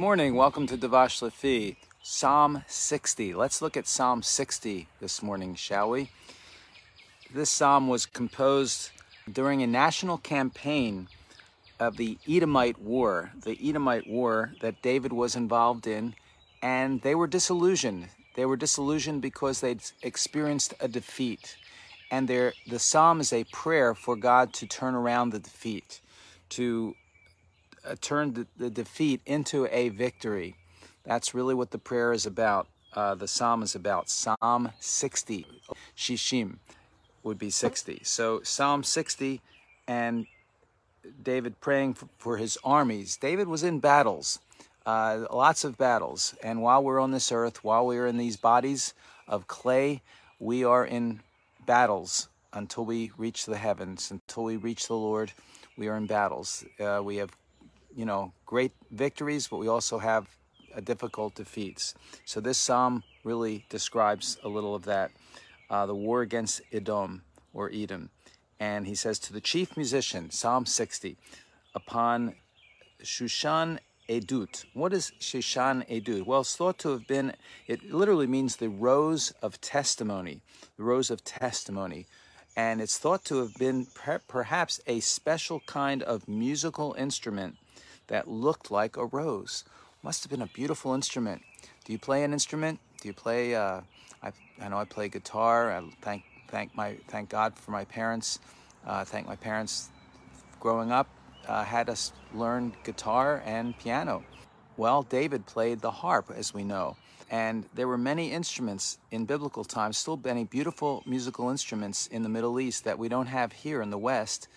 morning. Welcome to Devash Lefi, Psalm 60. Let's look at Psalm 60 this morning, shall we? This psalm was composed during a national campaign of the Edomite War, the Edomite War that David was involved in, and they were disillusioned. They were disillusioned because they'd experienced a defeat. And the psalm is a prayer for God to turn around the defeat, to uh, turn the, the, defeat into a victory. That's really what the prayer is about. Uh, the psalm is about. Psalm 60, Shishim would be 60. So Psalm 60 and David praying for, for his armies. David was in battles, uh, lots of battles. And while we're on this earth, while we're in these bodies of clay, we are in battles until we reach the heavens, until we reach the Lord. We are in battles. Uh, we have you know, great victories, but we also have difficult defeats. So this psalm really describes a little of that, uh, the war against Edom or Edom. And he says to the chief musician, Psalm 60, upon Shushan Edut. What is Shushan Edut? Well, it's thought to have been, it literally means the rose of testimony, the rose of testimony. And it's thought to have been per perhaps a special kind of musical instrument that looked like a rose. Must have been a beautiful instrument. Do you play an instrument? Do you play? Uh, I, I know I play guitar. I thank thank my thank God for my parents. Uh, thank my parents growing up uh, had us learn guitar and piano. Well, David played the harp, as we know. And there were many instruments in biblical times, still many beautiful musical instruments in the Middle East that we don't have here in the West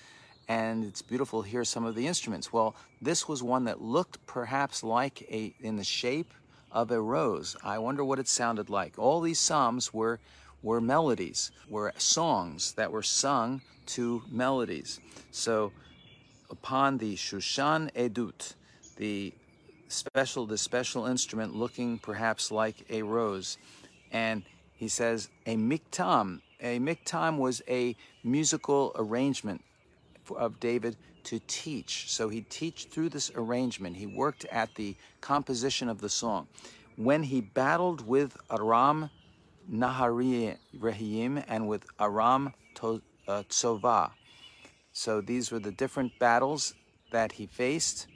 and it's beautiful hear some of the instruments. Well, this was one that looked perhaps like a in the shape of a rose. I wonder what it sounded like. All these psalms were were melodies, were songs that were sung to melodies. So upon the Shushan Edut, the special the special instrument looking perhaps like a rose, and he says a miktam. A miktam was a musical arrangement of David to teach. So he teach through this arrangement. He worked at the composition of the song. When he battled with Aram Naharaim and with Aram uh, So these were the different battles that he faced.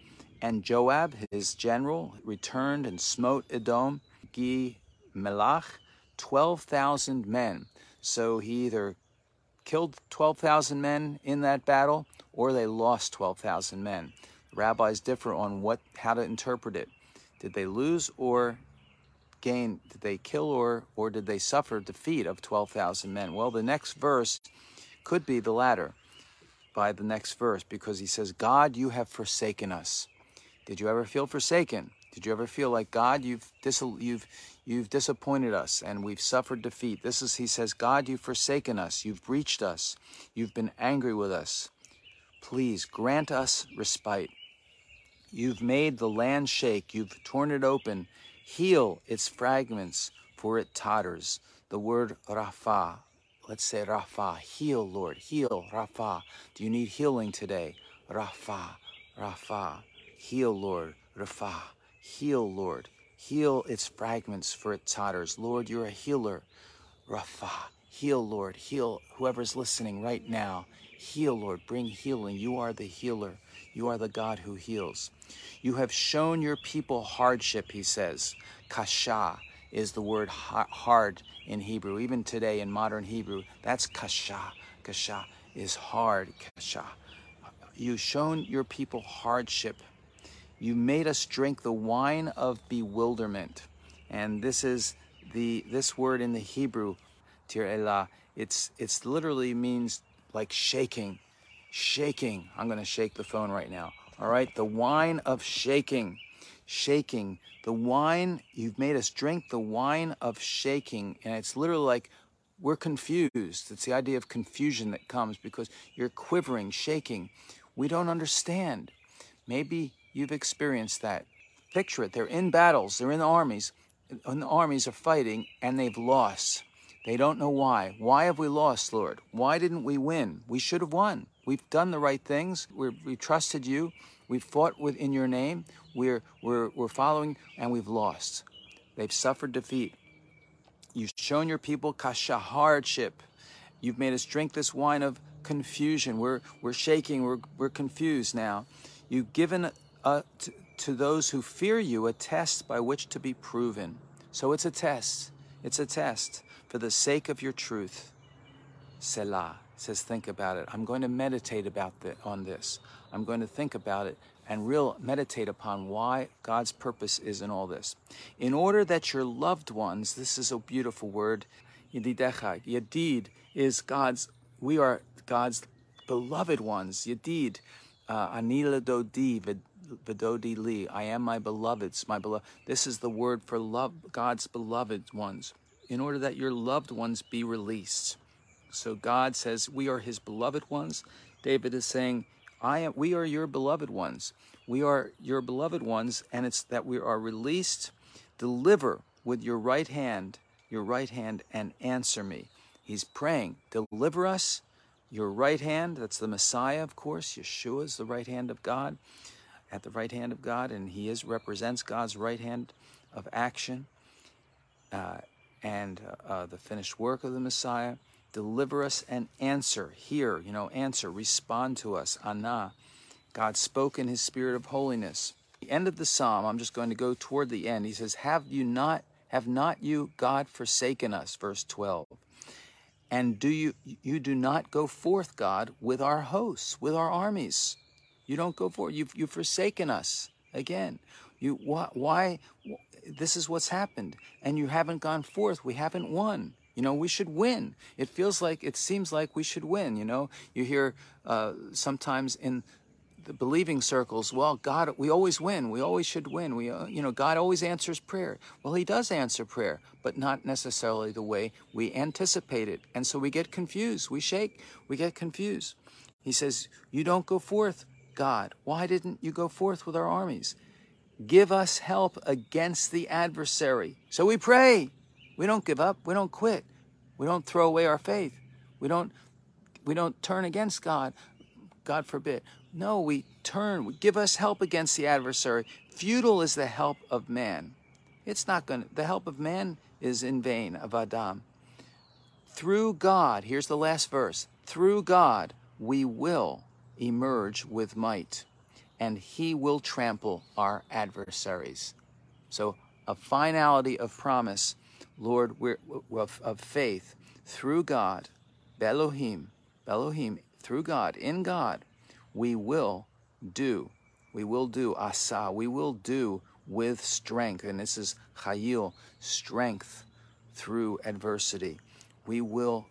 And Joab, his general, returned and smote Edom, Gi Melach, 12,000 men. So he either killed 12,000 men in that battle or they lost 12,000 men. rabbis differ on what how to interpret it. Did they lose or gain? Did they kill or or did they suffer defeat of 12,000 men? Well, the next verse could be the latter by the next verse because he says, "God, you have forsaken us." Did you ever feel forsaken? Did you ever feel like God, you've dis- you've you've disappointed us and we've suffered defeat? This is he says, God, you've forsaken us, you've breached us, you've been angry with us. Please grant us respite. You've made the land shake, you've torn it open. Heal its fragments, for it totters. The word Rapha. Let's say Rapha. Heal, Lord. Heal, Rapha. Do you need healing today? Rapha. Rapha. Heal, Lord. Rapha. Heal, Lord. Heal its fragments, for it totters. Lord, you're a healer. Rapha. Heal, Lord. Heal whoever's listening right now. Heal, Lord. Bring healing. You are the healer. You are the God who heals. You have shown your people hardship, he says. Kasha is the word hard in Hebrew. Even today in modern Hebrew, that's kasha. Kasha is hard. Kasha. You've shown your people hardship you made us drink the wine of bewilderment. And this is the this word in the Hebrew, tir elah. It's it's literally means like shaking, shaking. I'm going to shake the phone right now. All right, the wine of shaking, shaking. The wine you've made us drink the wine of shaking, and it's literally like we're confused. It's the idea of confusion that comes because you're quivering, shaking. We don't understand. Maybe You've experienced that. Picture it. They're in battles, they're in armies, and the armies are fighting, and they've lost. They don't know why. Why have we lost, Lord? Why didn't we win? We should have won. We've done the right things. We're, we trusted you. We've fought within your name. We're, we're, we're following and we've lost. They've suffered defeat. You've shown your people kasha hardship. You've made us drink this wine of confusion. We're, we're shaking. We're, we're confused now. You've given uh, to, to those who fear you a test by which to be proven. So it's a test. It's a test for the sake of your truth. Selah says, think about it. I'm going to meditate about the, on this. I'm going to think about it and real meditate upon why God's purpose is in all this. In order that your loved ones, this is a beautiful word, yedidecha, yedid is God's, we are God's beloved ones, yedid, uh, anila dodi, vedodi li, I am my beloveds, my beloved. This is the word for love, God's beloved ones, in order that your loved ones be released. So God says, we are his beloved ones. David is saying, I am, we are your beloved ones. We are your beloved ones, and it's that we are released. Deliver with your right hand, your right hand, and answer me. He's praying, deliver us, your right hand. That's the Messiah, of course. Yeshua is the right hand of God, at the right hand of God, and he is represents God's right hand of action uh, and uh, uh, the finished work of the Messiah deliver us and answer. Hear, you know, answer, respond to us. Anna. God spoke in his spirit of holiness. The end of the psalm, I'm just going to go toward the end. He says, Have you not, have not you, God, forsaken us? Verse 12. And do you you do not go forth, God, with our hosts, with our armies. You don't go forth. You've you've forsaken us again. You why, why this is what's happened. And you haven't gone forth. We haven't won. You know, we should win. It feels like, it seems like we should win. You know, you hear uh, sometimes in the believing circles, well, God, we always win. We always should win. We, uh, you know, God always answers prayer. Well, He does answer prayer, but not necessarily the way we anticipate it. And so we get confused. We shake. We get confused. He says, You don't go forth, God. Why didn't you go forth with our armies? Give us help against the adversary. So we pray. We don't give up. We don't quit. We don't throw away our faith. We don't we don't turn against God. God forbid. No, we turn. We give us help against the adversary. Futile is the help of man. It's not going to, the help of man is in vain of Adam. Through God, here's the last verse. Through God, we will emerge with might, and he will trample our adversaries. So, a finality of promise Lord, of, of faith through God, Elohim, Elohim, through God, in God, we will do, we will do asa, we will do with strength. And this is chayil, strength through adversity. We will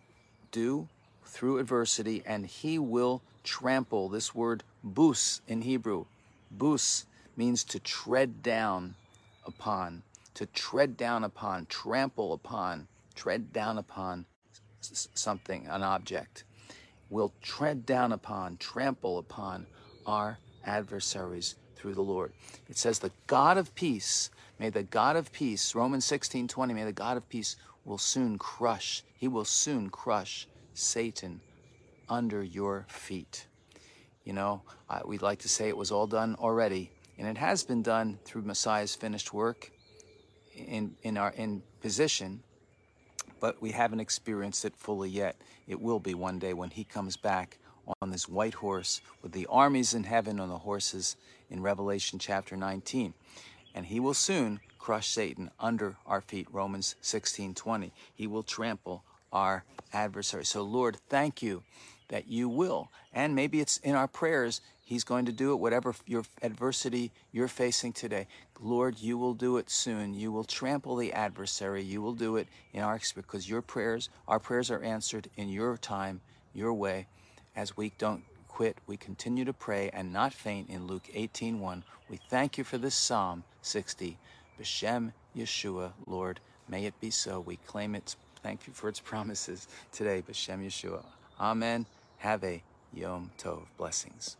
do through adversity, and he will trample. This word bus in Hebrew, bus means to tread down upon to tread down upon, trample upon, tread down upon something, an object. Will tread down upon, trample upon our adversaries through the Lord. It says, The God of peace, may the God of peace, Romans 16 20, may the God of peace will soon crush, he will soon crush Satan under your feet. You know, we'd like to say it was all done already, and it has been done through Messiah's finished work in, in our in position, but we haven't experienced it fully yet. It will be one day when he comes back on this white horse with the armies in heaven on the horses in Revelation chapter 19. And he will soon crush Satan under our feet. Romans 16 20. He will trample our adversary. So, Lord, thank you that you will. And maybe it's in our prayers, He's going to do it, whatever your adversity you're facing today. Lord, you will do it soon. You will trample the adversary. You will do it in our experience because your prayers, our prayers are answered in your time, your way. As we don't quit, we continue to pray and not faint in Luke 18:1. We thank you for this Psalm 60. B'Shem Yeshua, Lord, may it be so. We claim it. Thank you for its promises today. B'Shem Yeshua. Amen. Have a Yom Tov. Blessings.